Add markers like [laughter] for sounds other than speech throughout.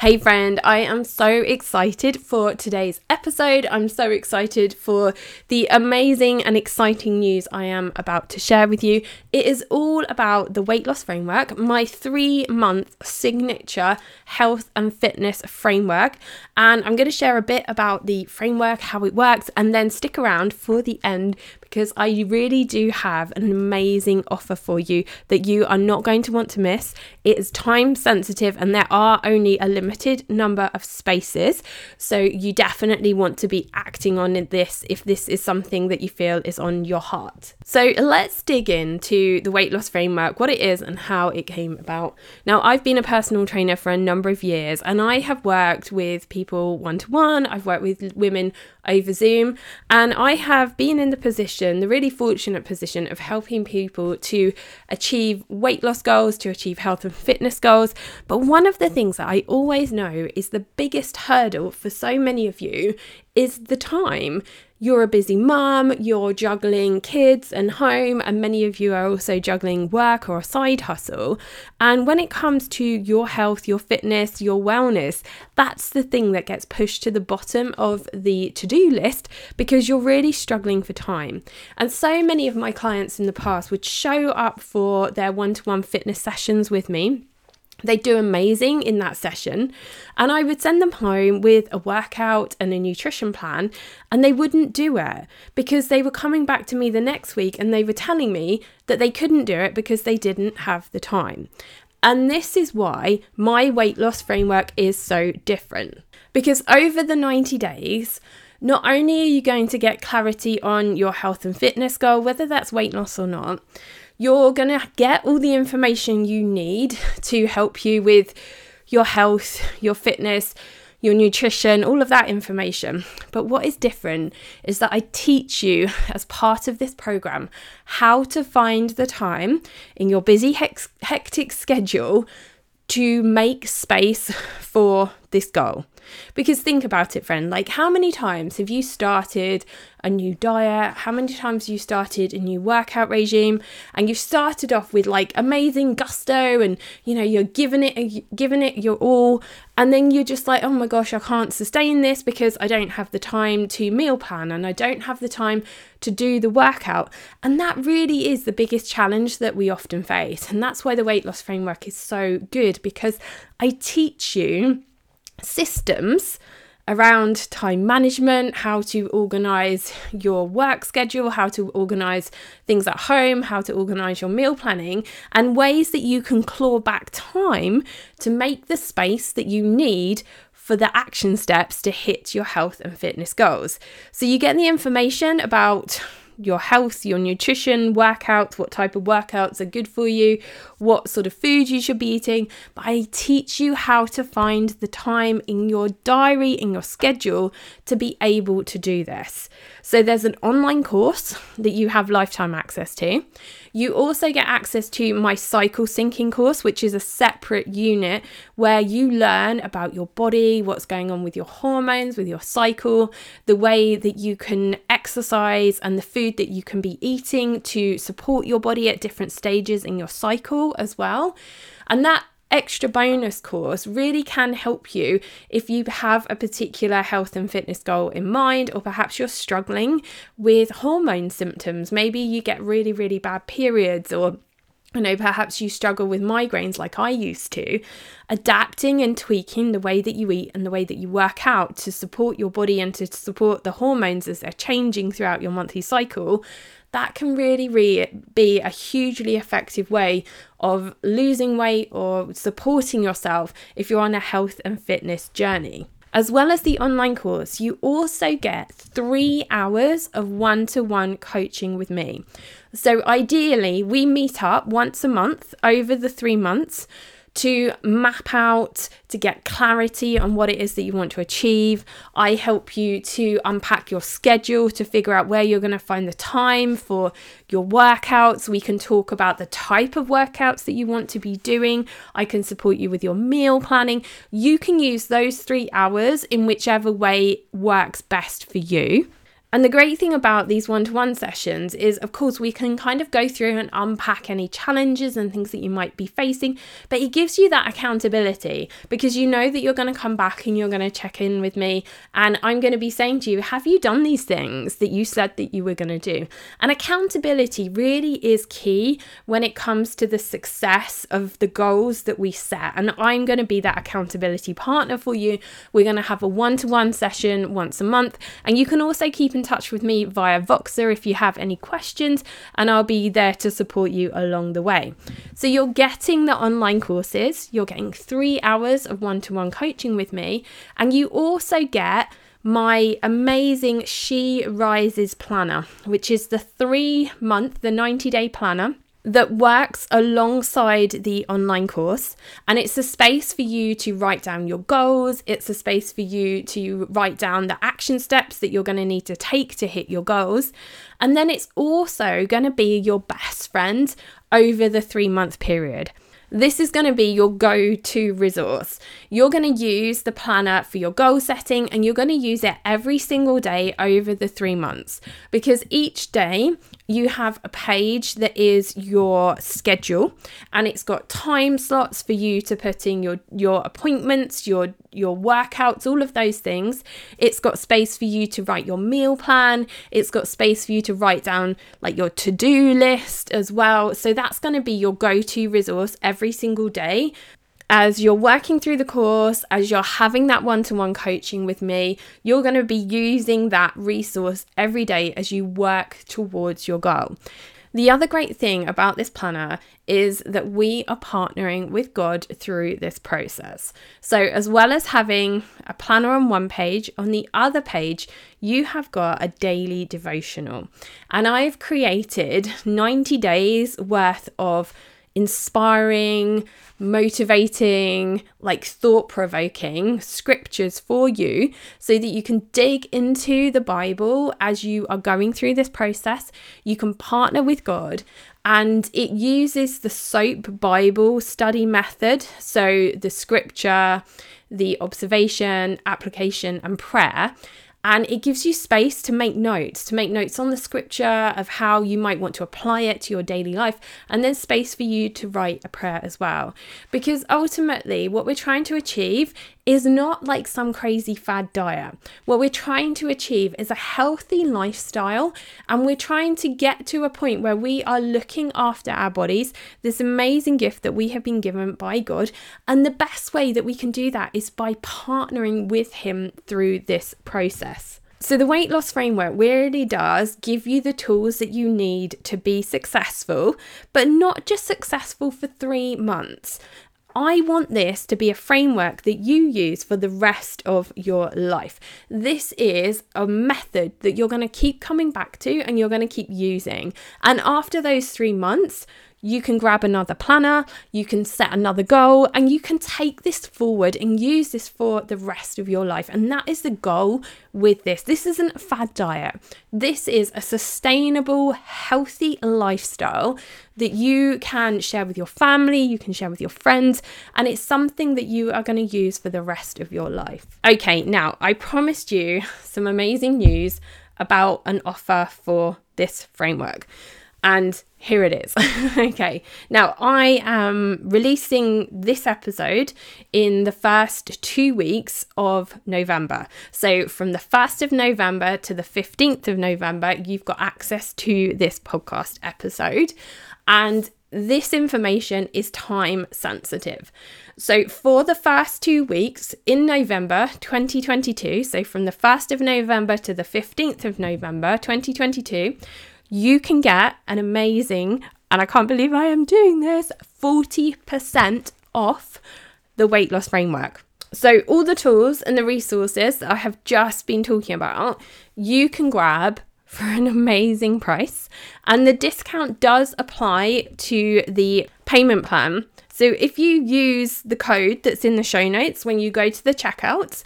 Hey, friend, I am so excited for today's episode. I'm so excited for the amazing and exciting news I am about to share with you. It is all about the weight loss framework, my three month signature health and fitness framework. And I'm going to share a bit about the framework, how it works, and then stick around for the end because I really do have an amazing offer for you that you are not going to want to miss. It is time sensitive and there are only a limited number of spaces. So you definitely want to be acting on this if this is something that you feel is on your heart. So let's dig into the weight loss framework, what it is, and how it came about. Now, I've been a personal trainer for a number of years and I have worked with people one to one, I've worked with women over Zoom, and I have been in the position, the really fortunate position, of helping people to achieve weight loss goals, to achieve health and fitness goals. But one of the things that I always know is the biggest hurdle for so many of you is the time you're a busy mum, you're juggling kids and home, and many of you are also juggling work or a side hustle. And when it comes to your health, your fitness, your wellness, that's the thing that gets pushed to the bottom of the to do list because you're really struggling for time. And so many of my clients in the past would show up for their one to one fitness sessions with me they do amazing in that session. And I would send them home with a workout and a nutrition plan, and they wouldn't do it because they were coming back to me the next week and they were telling me that they couldn't do it because they didn't have the time. And this is why my weight loss framework is so different. Because over the 90 days, not only are you going to get clarity on your health and fitness goal, whether that's weight loss or not, you're going to get all the information you need to help you with your health, your fitness, your nutrition, all of that information. But what is different is that I teach you as part of this program how to find the time in your busy, hectic schedule to make space for this goal. Because think about it, friend. Like, how many times have you started a new diet? How many times you started a new workout regime? And you started off with like amazing gusto, and you know you're giving it, giving it your all, and then you're just like, oh my gosh, I can't sustain this because I don't have the time to meal plan, and I don't have the time to do the workout. And that really is the biggest challenge that we often face, and that's why the weight loss framework is so good because I teach you systems around time management, how to organize your work schedule, how to organize things at home, how to organize your meal planning, and ways that you can claw back time to make the space that you need for the action steps to hit your health and fitness goals. So you get the information about your health, your nutrition, workouts, what type of workouts are good for you, what sort of food you should be eating. But I teach you how to find the time in your diary, in your schedule to be able to do this. So there's an online course that you have lifetime access to. You also get access to my cycle syncing course, which is a separate unit where you learn about your body, what's going on with your hormones, with your cycle, the way that you can exercise, and the food that you can be eating to support your body at different stages in your cycle as well. And that extra bonus course really can help you if you have a particular health and fitness goal in mind, or perhaps you're struggling with hormone symptoms. Maybe you get really, really bad periods, or I know perhaps you struggle with migraines like I used to. Adapting and tweaking the way that you eat and the way that you work out to support your body and to support the hormones as they're changing throughout your monthly cycle that can really, really be a hugely effective way of losing weight or supporting yourself if you're on a health and fitness journey. As well as the online course, you also get three hours of one to one coaching with me. So, ideally, we meet up once a month over the three months to map out, to get clarity on what it is that you want to achieve. I help you to unpack your schedule, to figure out where you're going to find the time for your workouts. We can talk about the type of workouts that you want to be doing. I can support you with your meal planning. You can use those three hours in whichever way works best for you. And the great thing about these one to one sessions is, of course, we can kind of go through and unpack any challenges and things that you might be facing, but it gives you that accountability because you know that you're going to come back and you're going to check in with me. And I'm going to be saying to you, Have you done these things that you said that you were going to do? And accountability really is key when it comes to the success of the goals that we set. And I'm going to be that accountability partner for you. We're going to have a one to one session once a month, and you can also keep in touch with me via Voxer if you have any questions, and I'll be there to support you along the way. So, you're getting the online courses, you're getting three hours of one to one coaching with me, and you also get my amazing She Rises planner, which is the three month, the 90 day planner that works alongside the online course. And it's a space for you to write down your goals. It's a space for you to write down the action steps that you're going to need to take to hit your goals. And then it's also going to be your best friend over the three month period. This is going to be your go to resource. You're going to use the planner for your goal setting and you're going to use it every single day over the three months because each day you have a page that is your schedule and it's got time slots for you to put in your your appointments your your workouts all of those things it's got space for you to write your meal plan. It's got space for you to write down like your to-do list as well. So that's going to be your go-to resource every single day. As you're working through the course, as you're having that one to one coaching with me, you're going to be using that resource every day as you work towards your goal. The other great thing about this planner is that we are partnering with God through this process. So, as well as having a planner on one page, on the other page, you have got a daily devotional. And I've created 90 days worth of inspiring, motivating, like thought provoking scriptures for you so that you can dig into the Bible as you are going through this process. You can partner with God and it uses the SOAP Bible study method. So the scripture, the observation, application, and prayer and it gives you space to make notes, to make notes on the scripture of how you might want to apply it to your daily life, and then space for you to write a prayer as well. Because ultimately, what we're trying to achieve is not like some crazy fad diet. What we're trying to achieve is a healthy lifestyle, and we're trying to get to a point where we are looking after our bodies, this amazing gift that we have been given by God. And the best way that we can do that is by partnering with Him through this process. So, the weight loss framework really does give you the tools that you need to be successful, but not just successful for three months. I want this to be a framework that you use for the rest of your life. This is a method that you're going to keep coming back to and you're going to keep using. And after those three months, you can grab another planner, you can set another goal, and you can take this forward and use this for the rest of your life. And that is the goal with this. This isn't a fad diet, this is a sustainable, healthy lifestyle that you can share with your family, you can share with your friends, and it's something that you are going to use for the rest of your life. Okay, now I promised you some amazing news about an offer for this framework. And here it is. [laughs] okay, now I am releasing this episode in the first two weeks of November. So, from the 1st of November to the 15th of November, you've got access to this podcast episode. And this information is time sensitive. So, for the first two weeks in November 2022, so from the 1st of November to the 15th of November 2022, you can get an amazing, and I can't believe I am doing this, 40% off the weight loss framework. So, all the tools and the resources that I have just been talking about, you can grab for an amazing price. And the discount does apply to the payment plan. So, if you use the code that's in the show notes when you go to the checkout,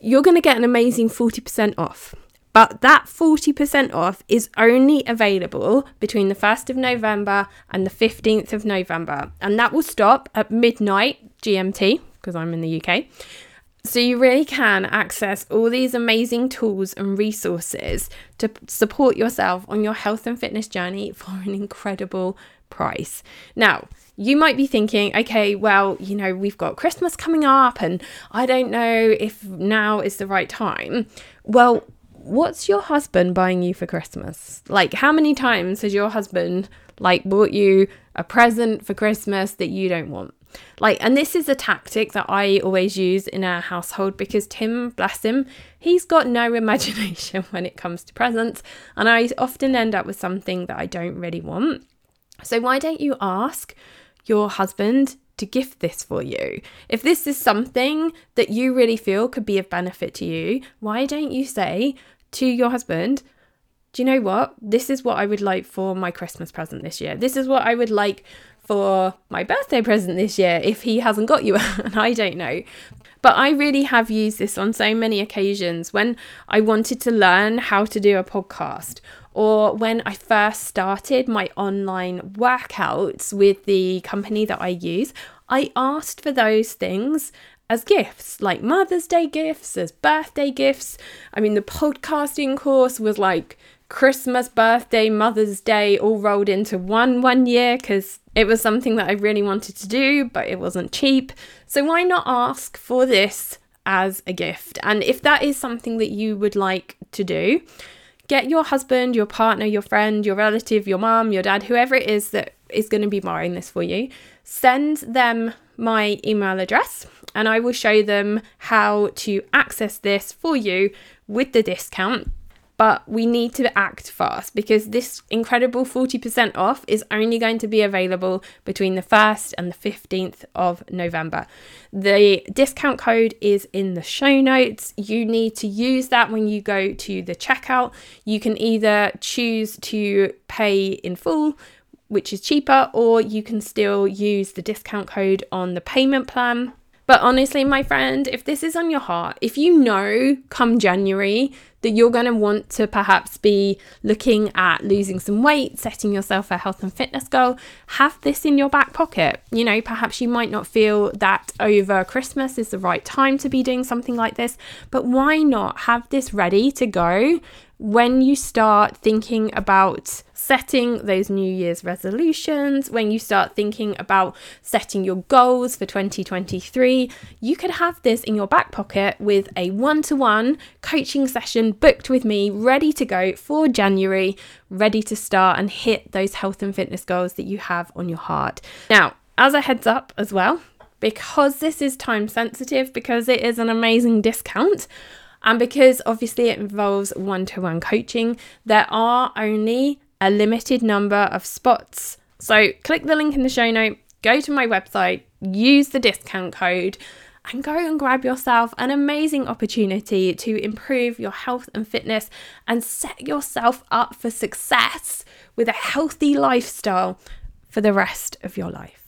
you're going to get an amazing 40% off. But that 40% off is only available between the 1st of November and the 15th of November. And that will stop at midnight GMT, because I'm in the UK. So, you really can access all these amazing tools and resources to support yourself on your health and fitness journey for an incredible price. Now, you might be thinking, okay, well, you know, we've got Christmas coming up and I don't know if now is the right time. Well, what's your husband buying you for Christmas? Like, how many times has your husband like bought you a present for Christmas that you don't want? Like, and this is a tactic that I always use in our household because Tim, bless him, he's got no [laughs] imagination when it comes to presents, and I often end up with something that I don't really want. So, why don't you ask your husband to gift this for you? If this is something that you really feel could be of benefit to you, why don't you say to your husband, do you know what? This is what I would like for my Christmas present this year. This is what I would like for my birthday present this year if he hasn't got you [laughs] and I don't know. But I really have used this on so many occasions when I wanted to learn how to do a podcast or when I first started my online workouts with the company that I use. I asked for those things as gifts, like Mother's Day gifts, as birthday gifts. I mean, the podcasting course was like Christmas, birthday, Mother's Day all rolled into one one year because it was something that I really wanted to do, but it wasn't cheap. So why not ask for this as a gift? And if that is something that you would like to do, get your husband, your partner, your friend, your relative, your mom, your dad, whoever it is that is going to be buying this for you, send them my email address and I will show them how to access this for you with the discount but we need to act fast because this incredible 40% off is only going to be available between the 1st and the 15th of November. The discount code is in the show notes. You need to use that when you go to the checkout. You can either choose to pay in full which is cheaper, or you can still use the discount code on the payment plan. But honestly, my friend, if this is on your heart, if you know come January that you're going to want to perhaps be looking at losing some weight, setting yourself a health and fitness goal, have this in your back pocket. You know, perhaps you might not feel that over Christmas is the right time to be doing something like this, but why not have this ready to go when you start thinking about setting those New Year's resolutions, when you start thinking about setting your goals for 2023, you could have this in your back pocket with a one to one coaching session booked with me, ready to go for January, ready to start and hit those health and fitness goals that you have on your heart. Now, as a heads up as well, because this is time sensitive, because it is an amazing discount, and because obviously it involves one to one coaching, there are only a limited number of spots. So click the link in the show note, go to my website, use the discount code, and go and grab yourself an amazing opportunity to improve your health and fitness and set yourself up for success with a healthy lifestyle for the rest of your life.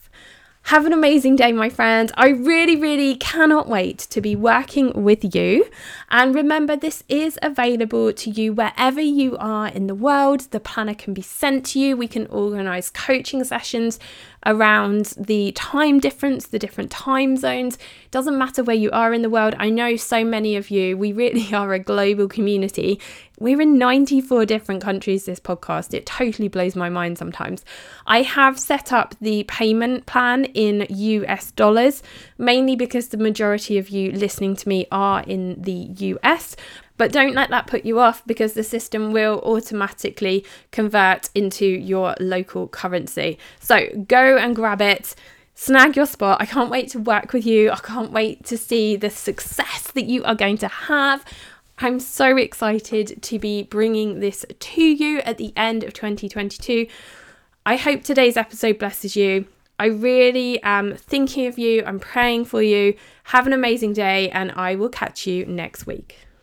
Have an amazing day, my friend. I really, really cannot wait to be working with you. And remember, this is available to you wherever you are in the world. The planner can be sent to you. We can organize coaching sessions around the time difference, the different time zones. Doesn't matter where you are in the world. I know so many of you, we really [laughs] are a global community. We're in 94 different countries, this podcast. It totally blows my mind sometimes. I have set up the payment plan in US dollars, mainly because the majority of you listening to me are in the US. But don't let that put you off because the system will automatically convert into your local currency. So go and grab it snag your spot. I can't wait to work with you. I can't wait to see the success that you are going to have. I'm so excited to be bringing this to you at the end of 2022. I hope today's episode blesses you. I really am thinking of you, I'm praying for you. Have an amazing day, and I will catch you next week.